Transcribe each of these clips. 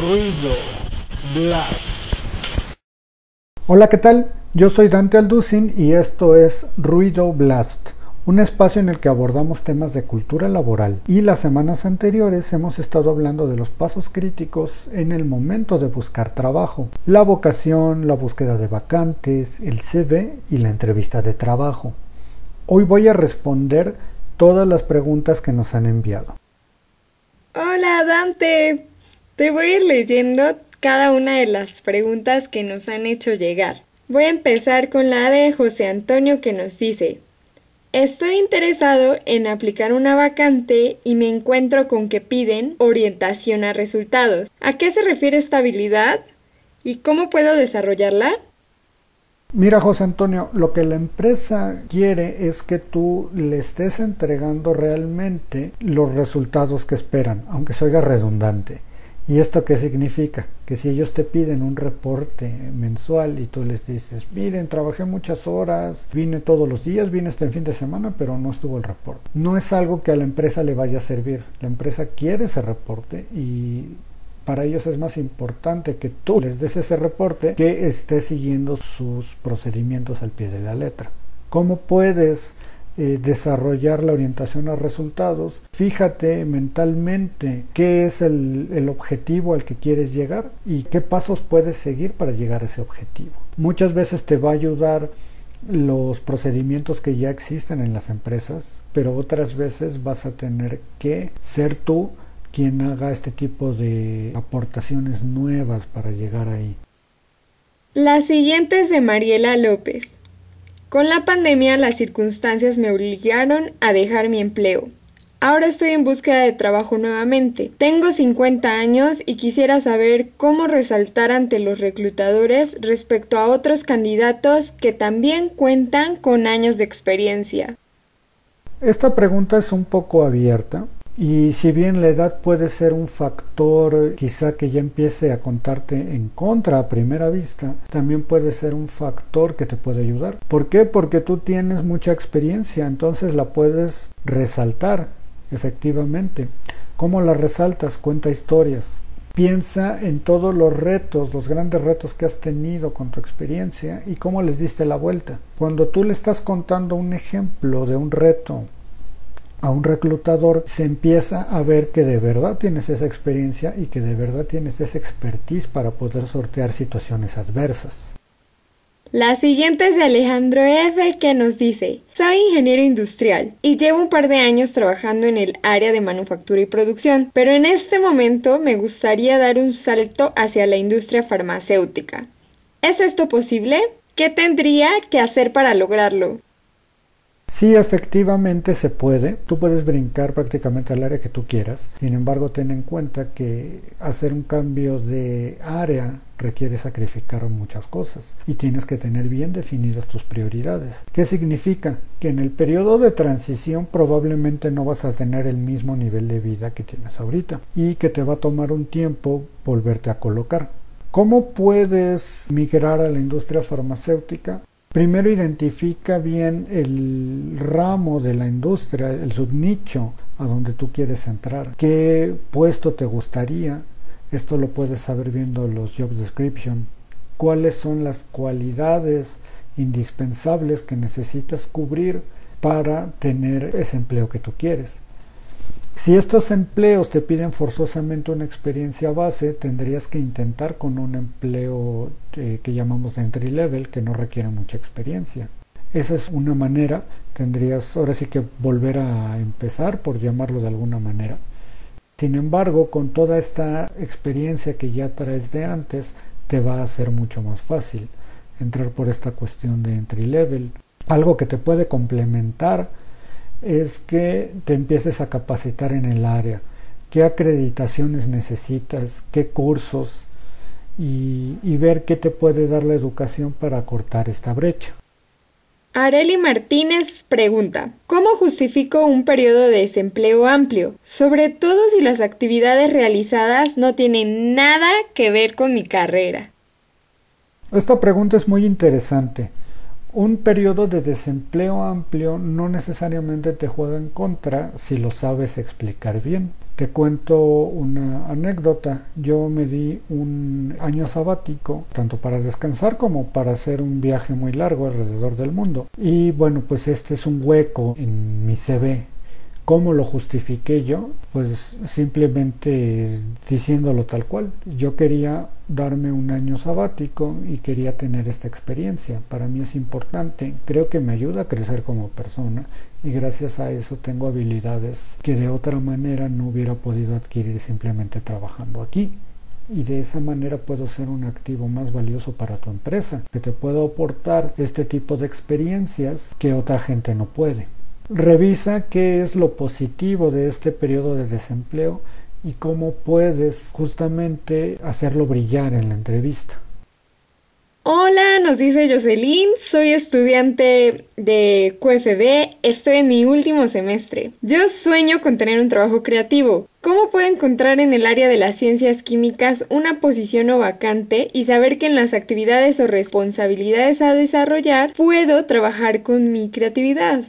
Ruido Blast. Hola, ¿qué tal? Yo soy Dante Alducin y esto es Ruido Blast, un espacio en el que abordamos temas de cultura laboral. Y las semanas anteriores hemos estado hablando de los pasos críticos en el momento de buscar trabajo, la vocación, la búsqueda de vacantes, el CV y la entrevista de trabajo. Hoy voy a responder todas las preguntas que nos han enviado. Hola Dante, te voy a ir leyendo cada una de las preguntas que nos han hecho llegar. Voy a empezar con la de José Antonio que nos dice, Estoy interesado en aplicar una vacante y me encuentro con que piden orientación a resultados. ¿A qué se refiere esta habilidad? ¿Y cómo puedo desarrollarla? Mira, José Antonio, lo que la empresa quiere es que tú le estés entregando realmente los resultados que esperan, aunque se oiga redundante. ¿Y esto qué significa? Que si ellos te piden un reporte mensual y tú les dices, miren, trabajé muchas horas, vine todos los días, vine el fin de semana, pero no estuvo el reporte. No es algo que a la empresa le vaya a servir. La empresa quiere ese reporte y para ellos es más importante que tú les des ese reporte que estés siguiendo sus procedimientos al pie de la letra. ¿Cómo puedes eh, desarrollar la orientación a resultados? Fíjate mentalmente qué es el, objetivo al que quieres llegar y qué pasos puedes seguir para llegar a ese objetivo. Muchas veces te va a ayudar los procedimientos que ya existen en las empresas, pero otras veces vas a tener que ser tú quien haga este tipo de aportaciones nuevas para llegar ahí. La siguiente es de Mariela López. Con la pandemia las circunstancias me obligaron a dejar mi empleo. Ahora estoy en búsqueda de trabajo nuevamente. Tengo 50 años y quisiera saber cómo resaltar ante los reclutadores respecto a otros candidatos que también cuentan con años de experiencia. Esta pregunta es un poco abierta y si bien la edad puede ser un factor quizá que ya empiece a contarte en contra a primera vista, también puede ser un factor que te puede ayudar. ¿Por qué? Porque tú tienes mucha experiencia, entonces la puedes resaltar efectivamente. ¿Cómo la resaltas? Cuenta historias. Piensa en todos los retos, los grandes retos que has tenido con tu experiencia y cómo les diste la vuelta. Cuando tú le estás contando un ejemplo de un reto a un reclutador, se empieza a ver que de verdad tienes esa experiencia y que de verdad tienes esa expertise para poder sortear situaciones adversas. La siguiente es de Alejandro F. que nos dice, soy ingeniero industrial y llevo un par de años trabajando en el área de manufactura y producción, pero en este momento me gustaría dar un salto hacia la industria farmacéutica. ¿Es esto posible? ¿Qué tendría que hacer para lograrlo? Sí, efectivamente se puede. Tú puedes brincar prácticamente al área que tú quieras. Sin embargo, ten en cuenta que hacer un cambio de área requiere sacrificar muchas cosas y tienes que tener bien definidas tus prioridades. ¿Qué significa? Que en el periodo de transición probablemente no vas a tener el mismo nivel de vida que tienes ahorita y que te va a tomar un tiempo volverte a colocar. ¿Cómo puedes migrar a la industria farmacéutica? Primero identifica bien el ramo de la industria, el subnicho a donde tú quieres entrar. ¿Qué puesto te gustaría? Esto lo puedes saber viendo los job description. ¿Cuáles son las cualidades indispensables que necesitas cubrir para tener ese empleo que tú quieres? Si estos empleos te piden forzosamente una experiencia base, tendrías que intentar con un empleo eh, que llamamos de entry level, que no requiere mucha experiencia. Esa es una manera, tendrías ahora sí que volver a empezar, por llamarlo de alguna manera. Sin embargo, con toda esta experiencia que ya traes de antes, te va a ser mucho más fácil entrar por esta cuestión de entry level. Algo que te puede complementar es que te empieces a capacitar en el área, qué acreditaciones necesitas, qué cursos y, y ver qué te puede dar la educación para cortar esta brecha. Areli Martínez pregunta, ¿cómo justifico un periodo de desempleo amplio? Sobre todo si las actividades realizadas no tienen nada que ver con mi carrera. Esta pregunta es muy interesante. Un periodo de desempleo amplio no necesariamente te juega en contra si lo sabes explicar bien. Te cuento una anécdota. Yo me di un año sabático, tanto para descansar como para hacer un viaje muy largo alrededor del mundo. Y bueno, pues este es un hueco en mi CV ¿Cómo lo justifiqué yo? Pues simplemente diciéndolo tal cual. Yo quería darme un año sabático y quería tener esta experiencia. Para mí es importante. Creo que me ayuda a crecer como persona y gracias a eso tengo habilidades que de otra manera no hubiera podido adquirir simplemente trabajando aquí y de esa manera puedo ser un activo más valioso para tu empresa, que te puedo aportar este tipo de experiencias que otra gente no puede. Revisa qué es lo positivo de este periodo de desempleo y cómo puedes justamente hacerlo brillar en la entrevista. Hola, nos dice Jocelyn, soy estudiante de QFB, estoy en mi último semestre. Yo sueño con tener un trabajo creativo. ¿Cómo puedo encontrar en el área de las ciencias químicas una posición o vacante y saber que en las actividades o responsabilidades a desarrollar puedo trabajar con mi creatividad?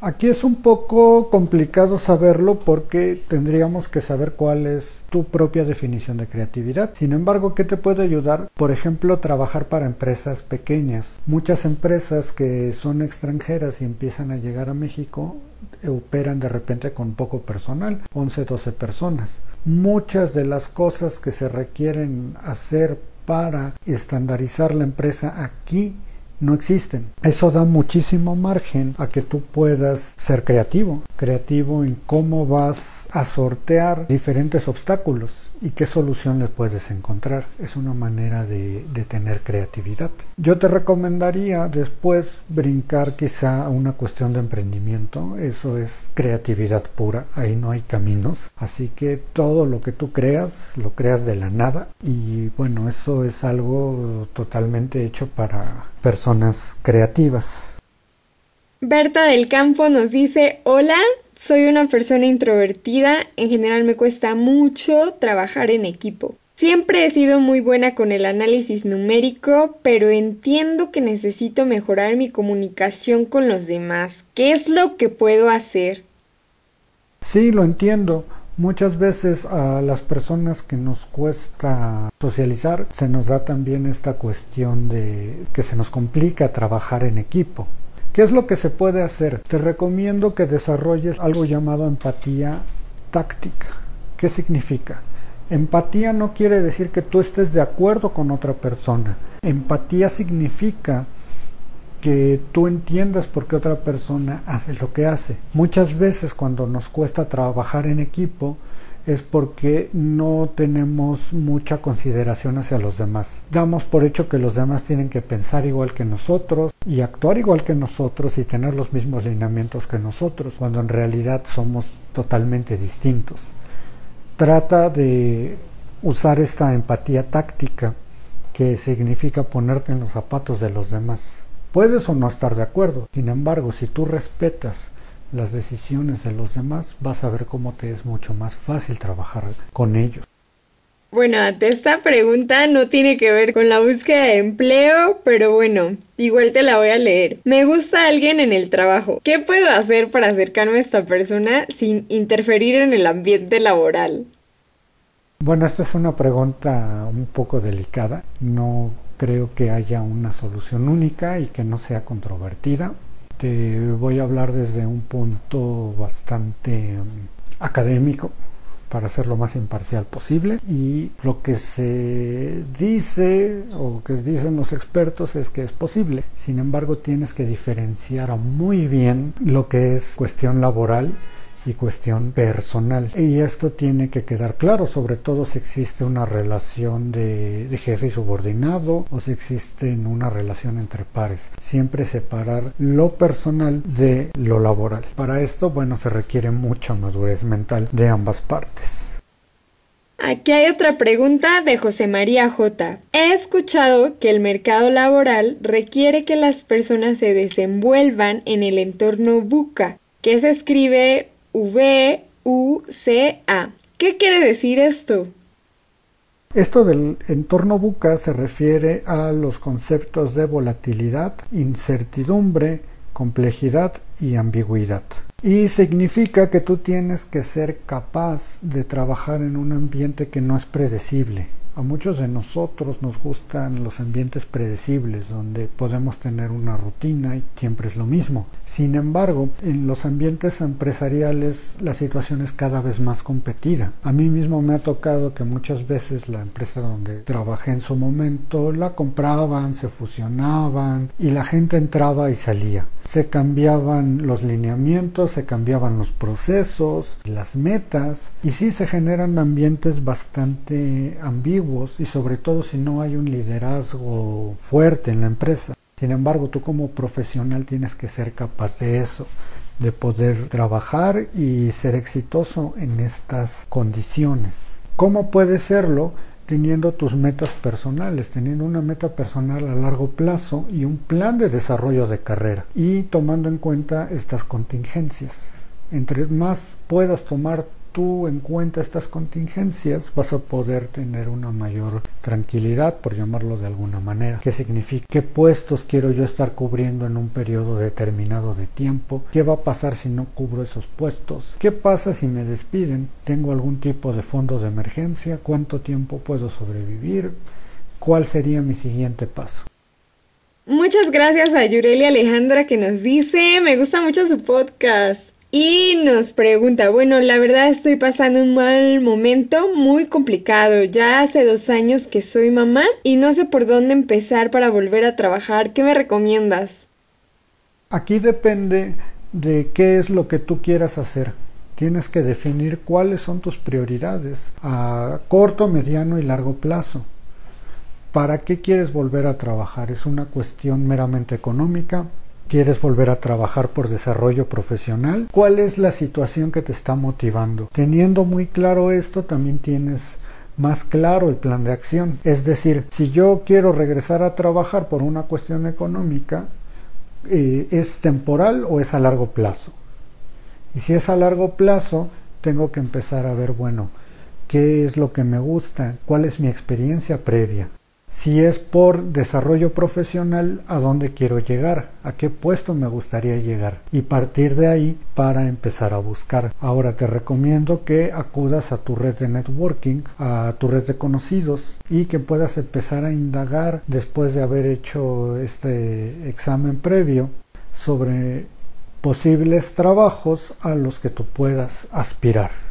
Aquí es un poco complicado saberlo porque tendríamos que saber cuál es tu propia definición de creatividad. Sin embargo, ¿qué te puede ayudar? Por ejemplo, trabajar para empresas pequeñas. Muchas empresas que son extranjeras y empiezan a llegar a México operan de repente con poco personal, 11, 12 personas. Muchas de las cosas que se requieren hacer para estandarizar la empresa aquí no existen. Eso da muchísimo margen a que tú puedas ser creativo, creativo en cómo vas a sortear diferentes obstáculos y qué solución le puedes encontrar. Es una manera de, de tener creatividad. Yo te recomendaría después brincar quizá a una cuestión de emprendimiento. Eso es creatividad pura, ahí no hay caminos. Así que todo lo que tú creas, lo creas de la nada y bueno, eso es algo totalmente hecho para personas creativas. Berta del Campo nos dice, hola, soy una persona introvertida, en general me cuesta mucho trabajar en equipo. Siempre he sido muy buena con el análisis numérico, pero entiendo que necesito mejorar mi comunicación con los demás. ¿Qué es lo que puedo hacer? Sí, lo entiendo. Muchas veces a las personas que nos cuesta socializar se nos da también esta cuestión de que se nos complica trabajar en equipo. ¿Qué es lo que se puede hacer? Te recomiendo que desarrolles algo llamado empatía táctica. ¿Qué significa? Empatía no quiere decir que tú estés de acuerdo con otra persona. Empatía significa que tú entiendas por qué otra persona hace lo que hace. Muchas veces cuando nos cuesta trabajar en equipo es porque no tenemos mucha consideración hacia los demás. Damos por hecho que los demás tienen que pensar igual que nosotros y actuar igual que nosotros y tener los mismos lineamientos que nosotros, cuando en realidad somos totalmente distintos. Trata de usar esta empatía táctica que significa ponerte en los zapatos de los demás. Puedes o no estar de acuerdo, sin embargo, si tú respetas las decisiones de los demás, vas a ver cómo te es mucho más fácil trabajar con ellos. Bueno, esta pregunta no tiene que ver con la búsqueda de empleo, pero bueno, igual te la voy a leer. Me gusta alguien en el trabajo. ¿Qué puedo hacer para acercarme a esta persona sin interferir en el ambiente laboral? Bueno, esta es una pregunta un poco delicada. No creo que haya una solución única y que no sea controvertida. Te voy a hablar desde un punto bastante mm, académico para ser lo más imparcial posible y lo que se dice o que dicen los expertos es que es posible. Sin embargo, tienes que diferenciar muy bien lo que es cuestión laboral y cuestión personal. Y esto tiene que quedar claro, sobre todo si existe una relación de, jefe y subordinado o si existe una relación entre pares. Siempre separar lo personal de lo laboral. Para esto, bueno, se requiere mucha madurez mental de ambas partes. Aquí hay otra pregunta de José María J. He escuchado que el mercado laboral requiere que las personas se desenvuelvan en el entorno buca, que se escribe V-U-C-A. ¿Qué quiere decir esto? Esto del entorno buca se refiere a los conceptos de volatilidad, incertidumbre, complejidad y ambigüedad. Y significa que tú tienes que ser capaz de trabajar en un ambiente que no es predecible, a muchos de nosotros nos gustan los ambientes predecibles, donde podemos tener una rutina y siempre es lo mismo. Sin embargo, en los ambientes empresariales la situación es cada vez más competida. A mí mismo me ha tocado que muchas veces la empresa donde trabajé en su momento la compraban, se fusionaban y la gente entraba y salía. Se cambiaban los lineamientos, se cambiaban los procesos, las metas y sí se generan ambientes bastante ambiguos y sobre todo si no hay un liderazgo fuerte en la empresa. Sin embargo, tú como profesional tienes que ser capaz de eso, de poder trabajar y ser exitoso en estas condiciones. ¿Cómo puedes serlo? teniendo tus metas personales, teniendo una meta personal a largo plazo y un plan de desarrollo de carrera y tomando en cuenta estas contingencias. Entre más puedas tomar tú en cuenta estas contingencias, vas a poder tener una mayor tranquilidad, por llamarlo de alguna manera. ¿Qué significa? ¿Qué puestos quiero yo estar cubriendo en un periodo determinado de tiempo? ¿Qué va a pasar si no cubro esos puestos? ¿Qué pasa si me despiden? ¿Tengo algún tipo de fondo de emergencia? ¿Cuánto tiempo puedo sobrevivir? ¿Cuál sería mi siguiente paso? Muchas gracias a Yureli Alejandra que nos dice, me gusta mucho su podcast. Y nos pregunta, bueno, la verdad estoy pasando un mal momento muy complicado. Ya hace dos años que soy mamá y no sé por dónde empezar para volver a trabajar. ¿Qué me recomiendas? Aquí depende de qué es lo que tú quieras hacer. Tienes que definir cuáles son tus prioridades a corto, mediano y largo plazo. ¿Para qué quieres volver a trabajar? ¿Es una cuestión meramente económica? ¿Quieres volver a trabajar por desarrollo profesional? ¿Cuál es la situación que te está motivando? Teniendo muy claro esto, también tienes más claro el plan de acción. Es decir, si yo quiero regresar a trabajar por una cuestión económica, eh, ¿es temporal o es a largo plazo? Y si es a largo plazo, tengo que empezar a ver, bueno, ¿qué es lo que me gusta? ¿Cuál es mi experiencia previa? Si es por desarrollo profesional, ¿a dónde quiero llegar? ¿A qué puesto me gustaría llegar? Y partir de ahí para empezar a buscar. Ahora te recomiendo que acudas a tu red de networking, a tu red de conocidos y que puedas empezar a indagar después de haber hecho este examen previo sobre posibles trabajos a los que tú puedas aspirar.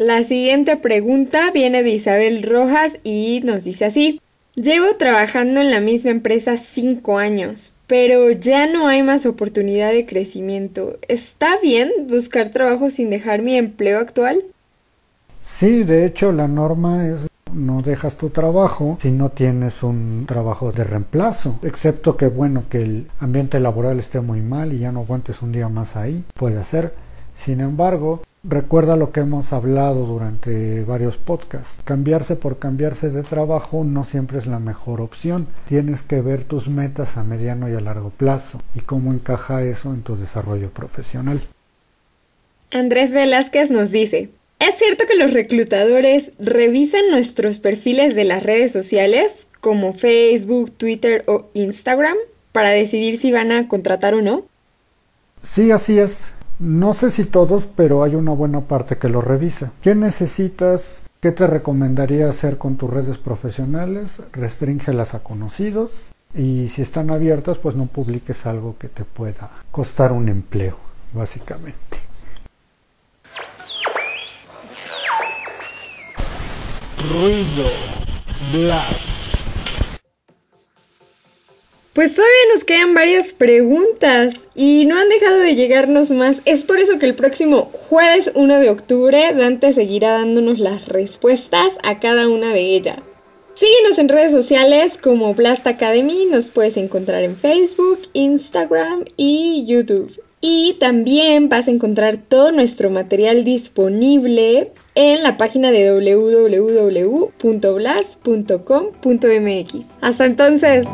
La siguiente pregunta viene de Isabel Rojas y nos dice así. Llevo trabajando en la misma empresa cinco años, pero ya no hay más oportunidad de crecimiento. ¿Está bien buscar trabajo sin dejar mi empleo actual? Sí, de hecho la norma es no dejas tu trabajo si no tienes un trabajo de reemplazo, excepto que bueno que el ambiente laboral esté muy mal y ya no aguantes un día más ahí, puede ser. Sin embargo, Recuerda lo que hemos hablado durante varios podcasts. Cambiarse por cambiarse de trabajo no siempre es la mejor opción. Tienes que ver tus metas a mediano y a largo plazo y cómo encaja eso en tu desarrollo profesional. Andrés Velázquez nos dice, ¿es cierto que los reclutadores revisan nuestros perfiles de las redes sociales como Facebook, Twitter o Instagram para decidir si van a contratar o no? Sí, así es. No sé si todos, pero hay una buena parte que lo revisa. ¿Qué necesitas? ¿Qué te recomendaría hacer con tus redes profesionales? Restríngelas a conocidos y si están abiertas, pues no publiques algo que te pueda costar un empleo, básicamente. Ruido. Blast. Pues todavía nos quedan varias preguntas y no han dejado de llegarnos más. Es por eso que el próximo jueves 1 de octubre Dante seguirá dándonos las respuestas a cada una de ellas. Síguenos en redes sociales como Blast Academy, nos puedes encontrar en Facebook, Instagram y YouTube. Y también vas a encontrar todo nuestro material disponible en la página de www.blast.com.mx. Hasta entonces.